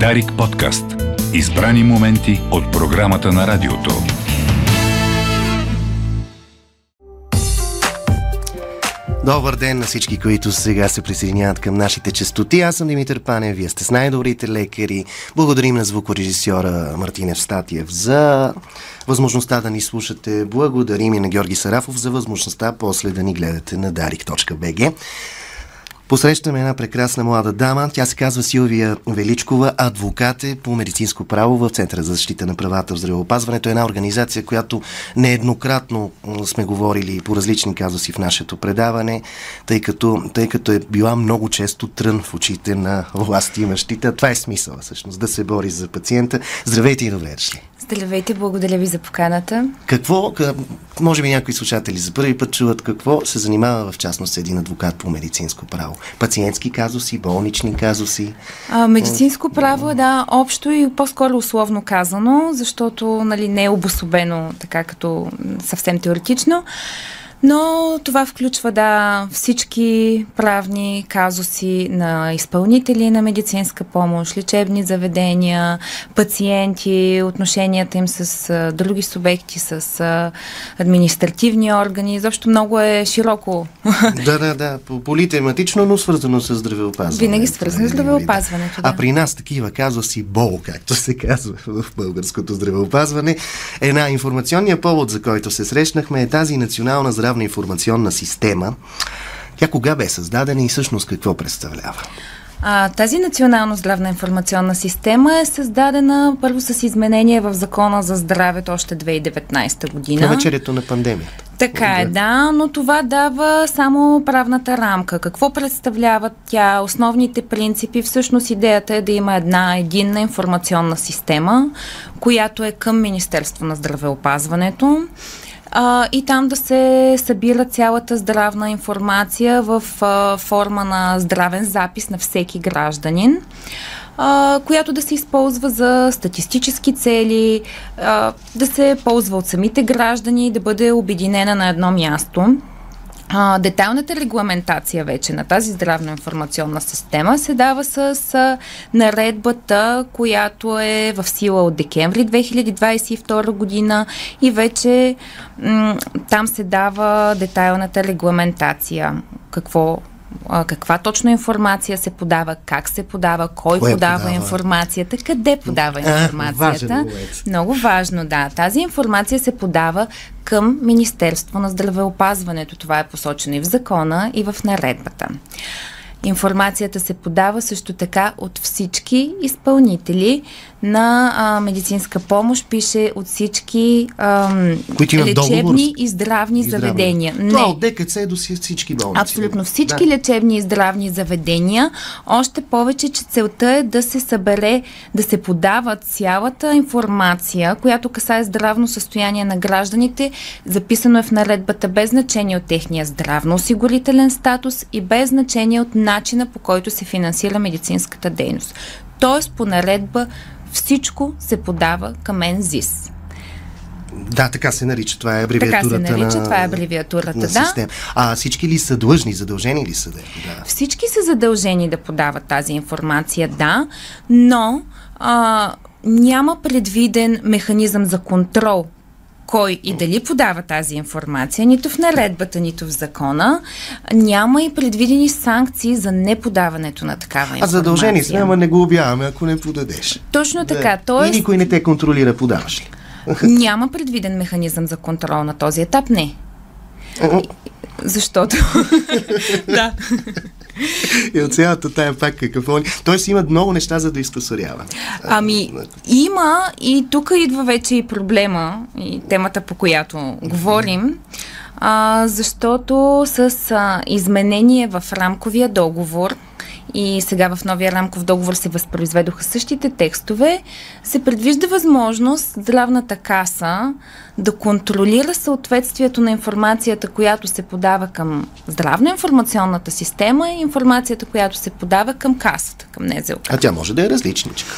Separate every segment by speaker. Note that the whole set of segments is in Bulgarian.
Speaker 1: Дарик подкаст. Избрани моменти от програмата на радиото.
Speaker 2: Добър ден на всички, които сега се присъединяват към нашите частоти. Аз съм Димитър Панев, вие сте с най-добрите лекари. Благодарим на звукорежисьора Мартинев Статиев за възможността да ни слушате. Благодарим и на Георги Сарафов за възможността после да ни гледате на darik.bg. Посрещаме една прекрасна млада дама. Тя се казва Силвия Величкова, адвокат е по медицинско право в Центъра за защита на правата в здравеопазването. Е една организация, която нееднократно сме говорили по различни казуси в нашето предаване, тъй като, тъй като е била много често трън в очите на власти имащите. Това е смисъла, всъщност, да се бори за пациента. Здравейте и добре дошли!
Speaker 3: Здравейте, благодаря ви за поканата.
Speaker 2: Какво, може би някои слушатели за първи път чуват какво се занимава в частност един адвокат по медицинско право? Пациентски казуси, болнични казуси?
Speaker 3: А, медицинско право е, да, общо и по-скоро условно казано, защото нали, не е обособено така като съвсем теоретично. Но това включва, да, всички правни казуси на изпълнители на медицинска помощ, лечебни заведения, пациенти, отношенията им с а, други субекти, с а, административни органи. Защо много е широко.
Speaker 2: Да, да, да. Политематично, но свързано с здравеопазването.
Speaker 3: Винаги свързано с здравеопазването. Да.
Speaker 2: А при нас такива казуси бол, както се казва в българското здравеопазване. Една информационния повод, за който се срещнахме е тази национална здравна здравна информационна система. Тя кога бе създадена и всъщност какво представлява?
Speaker 3: А, тази национална здравна информационна система е създадена първо с изменение в Закона за здравето още 2019 година.
Speaker 2: На вечерето на пандемията.
Speaker 3: Така е, да, но това дава само правната рамка. Какво представлява тя? Основните принципи. Всъщност идеята е да има една единна информационна система, която е към Министерство на здравеопазването а, и там да се събира цялата здравна информация в а, форма на здравен запис на всеки гражданин. А, която да се използва за статистически цели, а, да се ползва от самите граждани да бъде обединена на едно място. А, детайлната регламентация вече на тази здравна информационна система се дава с а, наредбата, която е в сила от декември 2022 година и вече м- там се дава детайлната регламентация. Какво а, каква точно информация се подава, как се подава, кой Кое подава, подава информацията, къде подава информацията.
Speaker 2: А,
Speaker 3: Много важно, да. Тази информация се подава към Министерство на здравеопазването. Това е посочено и в закона, и в наредбата. Информацията се подава също така от всички изпълнители на а, медицинска помощ, пише от всички а, лечебни договор, и здравни и заведения.
Speaker 2: Не. Това от ДКЦ до всички болници.
Speaker 3: Абсолютно всички да. лечебни и здравни заведения. Още повече, че целта е да се събере, да се подава цялата информация, която касае здравно състояние на гражданите. Записано е в наредбата без значение от техния здравно-осигурителен статус и без значение от начина по който се финансира медицинската дейност. Тоест по наредба всичко се подава към НЗИС.
Speaker 2: Да, така се нарича. Това е абревиатурата
Speaker 3: така се нарича,
Speaker 2: на,
Speaker 3: това е абревиатурата, на да. Система.
Speaker 2: А всички ли са длъжни, задължени ли са да
Speaker 3: подават? Всички са задължени да подават тази информация, да, но а, няма предвиден механизъм за контрол кой и дали подава тази информация, нито в наредбата, нито в закона, няма и предвидени санкции за неподаването на такава информация.
Speaker 2: А задължени сме, ама не го обяваме, ако не подадеш.
Speaker 3: Точно така. Да. Тоест...
Speaker 2: И никой не те контролира, подаваш ли?
Speaker 3: Няма предвиден механизъм за контрол на този етап, не. Защото... да.
Speaker 2: И от цялата тая пак какво ли. Тоест има много неща за да изкусорява.
Speaker 3: Ами, има и тук идва вече и проблема и темата по която говорим. А, защото с а, изменение в рамковия договор и сега в новия рамков договор се възпроизведоха същите текстове, се предвижда възможност здравната каса да контролира съответствието на информацията, която се подава към здравно-информационната система и информацията, която се подава към касата, към НЗОК.
Speaker 2: А тя може да е различничка.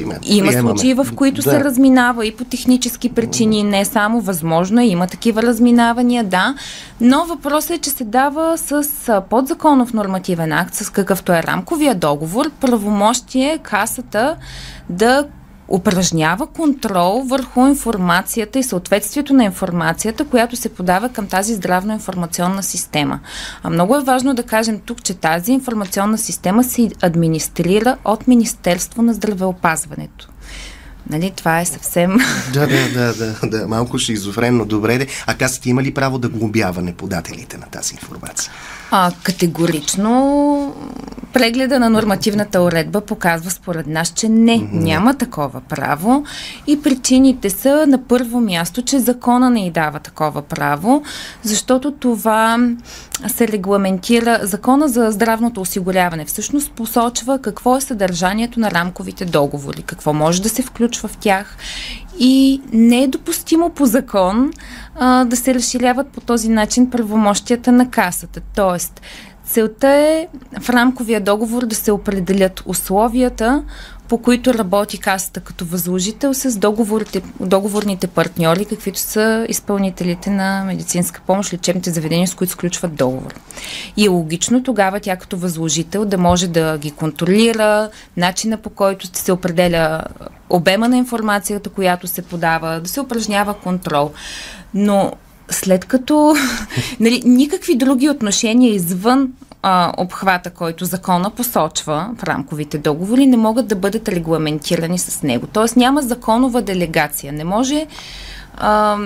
Speaker 2: Примерно.
Speaker 3: Има
Speaker 2: Приемаме.
Speaker 3: случаи, в които
Speaker 2: да.
Speaker 3: се разминава и по технически причини, не само възможно, е, има такива разминавания, да, но въпросът е, че се дава с подзаконов нормативен акт, с какъвто е рамковия договор, правомощие касата да упражнява контрол върху информацията и съответствието на информацията, която се подава към тази здравно-информационна система. А много е важно да кажем тук, че тази информационна система се администрира от Министерство на здравеопазването. Нали, това е съвсем...
Speaker 2: Да, да, да, да, да, малко шизофренно. Добре, де. А касата има ли право да глобява неподателите на тази информация?
Speaker 3: А, категорично прегледа на нормативната уредба показва според нас, че не, mm-hmm. няма такова право и причините са на първо място, че закона не й дава такова право, защото това се регламентира, закона за здравното осигуряване всъщност посочва какво е съдържанието на рамковите договори, какво може да се включва в тях и не е допустимо по закон а, да се разширяват по този начин правомощията на касата. Тоест, целта е в рамковия договор да се определят условията, по които работи касата като възложител с договорните партньори, каквито са изпълнителите на медицинска помощ, лечебните заведения, с които сключват договор. И е логично тогава тя като възложител да може да ги контролира, начина по който се определя обема на информацията, която се подава, да се упражнява контрол. Но след като нали, никакви други отношения извън а, обхвата, който закона посочва в рамковите договори, не могат да бъдат регламентирани с него. Тоест няма законова делегация. Не може а,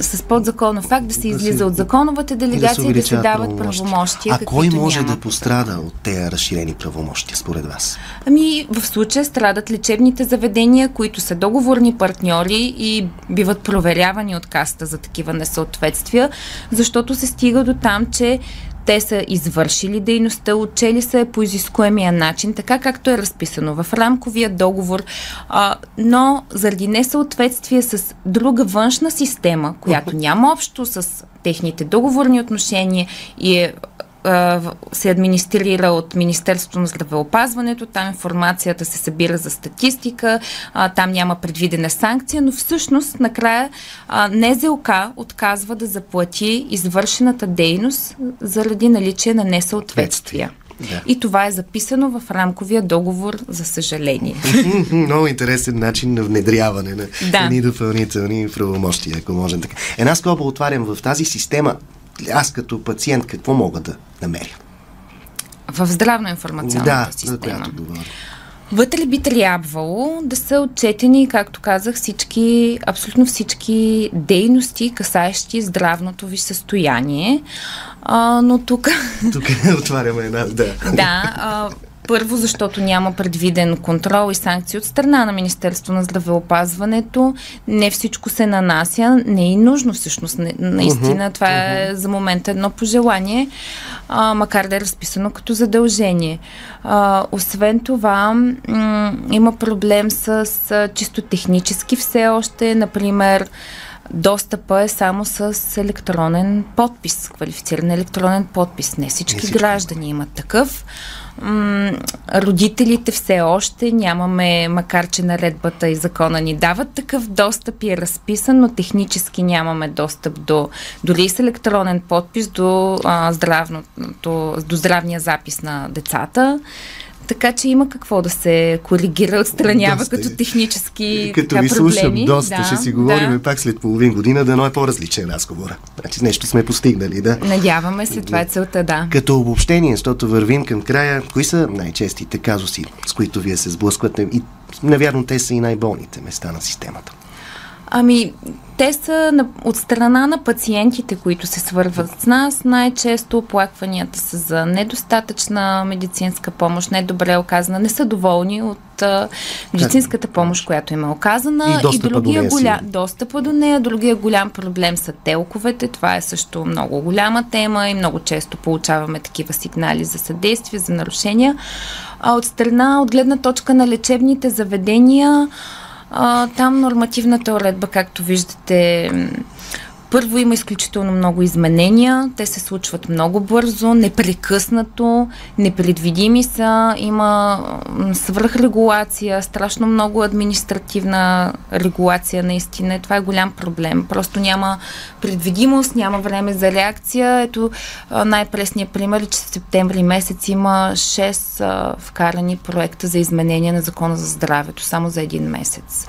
Speaker 3: с подзаконов факт да се излиза от законовата делегация и да да се дават правомощия.
Speaker 2: А кой може
Speaker 3: няма.
Speaker 2: да пострада от тези разширени правомощия, според вас?
Speaker 3: Ами, в случая страдат лечебните заведения, които са договорни партньори и биват проверявани от каста за такива несъответствия, защото се стига до там, че те са извършили дейността, отчели се по изискуемия начин, така както е разписано в рамковия договор, а, но заради несъответствие с друга външна система, която няма общо с техните договорни отношения и е се администрира от Министерството на здравеопазването, там информацията се събира за статистика, там няма предвидена санкция, но всъщност накрая а, НЗОК отказва да заплати извършената дейност заради наличие на несъответствия. Да. И това е записано в рамковия договор, за съжаление.
Speaker 2: Много интересен начин на внедряване на да. допълнителни правомощия, ако можем така. Една скоба отварям в тази система аз като пациент какво мога да намеря?
Speaker 3: В здравно-информационната
Speaker 2: да,
Speaker 3: система.
Speaker 2: Да,
Speaker 3: Вътре би трябвало да са отчетени, както казах, всички, абсолютно всички дейности, касаещи здравното ви състояние. А, но тук...
Speaker 2: Тук отваряме една, да.
Speaker 3: Да, а, първо, защото няма предвиден контрол и санкции от страна на Министерство на здравеопазването. Не всичко се нанася. Не е и нужно всъщност. Не, наистина, uh-huh, това uh-huh. е за момента едно пожелание, а, макар да е разписано като задължение. А, освен това, м- има проблем с, с чисто технически все още. Например, Достъпа е само с електронен подпис, квалифициран електронен подпис. Не всички, Не всички. граждани имат такъв. М- родителите все още нямаме, макар че наредбата и закона ни дават такъв достъп и е разписан, но технически нямаме достъп до, дори с електронен подпис до, а, здравното, до здравния запис на децата. Така че има какво да се коригира, отстранява доста, като технически
Speaker 2: Като
Speaker 3: така,
Speaker 2: ви
Speaker 3: проблеми.
Speaker 2: слушам доста,
Speaker 3: да,
Speaker 2: ще си говорим
Speaker 3: да.
Speaker 2: пак след половин година, да но е по-различен разговор. Значи нещо сме постигнали, да?
Speaker 3: Надяваме се, това е целта, да.
Speaker 2: Като обобщение, защото вървим към края, кои са най-честите казуси, с които вие се сблъсквате и навярно те са и най-болните места на системата?
Speaker 3: Ами, те са на, от страна на пациентите, които се свързват с нас. Най-често оплакванията са за недостатъчна медицинска помощ, недобре оказана, не са доволни от а, медицинската помощ, която им е оказана.
Speaker 2: И, и другия до
Speaker 3: голям, достъпа до нея. Другия голям проблем са телковете. Това е също много голяма тема и много често получаваме такива сигнали за съдействие, за нарушения. А от страна, от гледна точка на лечебните заведения, там нормативната уредба, както виждате, Първо има изключително много изменения, те се случват много бързо, непрекъснато, непредвидими са, има свръхрегулация, страшно много административна регулация наистина. Това е голям проблем. Просто няма предвидимост, няма време за реакция. Ето най-пресният пример е, че в септември месец има 6 вкарани проекта за изменение на закона за здравето, само за един месец.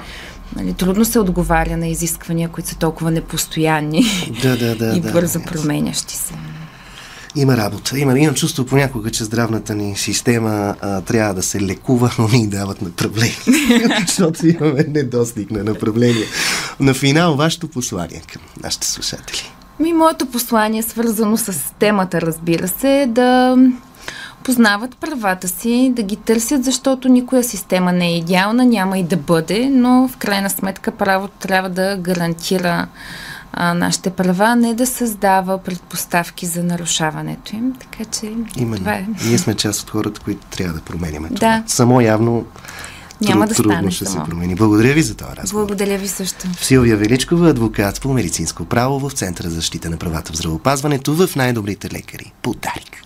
Speaker 3: Нали, трудно се отговаря на изисквания, които са толкова непостоянни
Speaker 2: да, да, да,
Speaker 3: и бързо
Speaker 2: да,
Speaker 3: променящи се.
Speaker 2: Има работа. Има, имам чувство понякога, че здравната ни система а, трябва да се лекува, но ни дават направление. Защото имаме недостиг на направление. На финал, вашето послание към нашите слушатели.
Speaker 3: Ми, моето послание, свързано с темата, разбира се, е да познават правата си, да ги търсят, защото никоя система не е идеална, няма и да бъде, но в крайна сметка правото трябва да гарантира а, нашите права, не да създава предпоставки за нарушаването им. Така че
Speaker 2: Именно.
Speaker 3: това е.
Speaker 2: Ние сме част от хората, които трябва да променяме
Speaker 3: да.
Speaker 2: това. Само явно
Speaker 3: няма
Speaker 2: труд,
Speaker 3: да
Speaker 2: трудно ще
Speaker 3: само.
Speaker 2: се промени. Благодаря ви за това разговор.
Speaker 3: Благодаря ви също.
Speaker 2: Силвия Величкова, адвокат по медицинско право в Центъра за защита на правата в здравеопазването в най-добрите лекари. Подарик.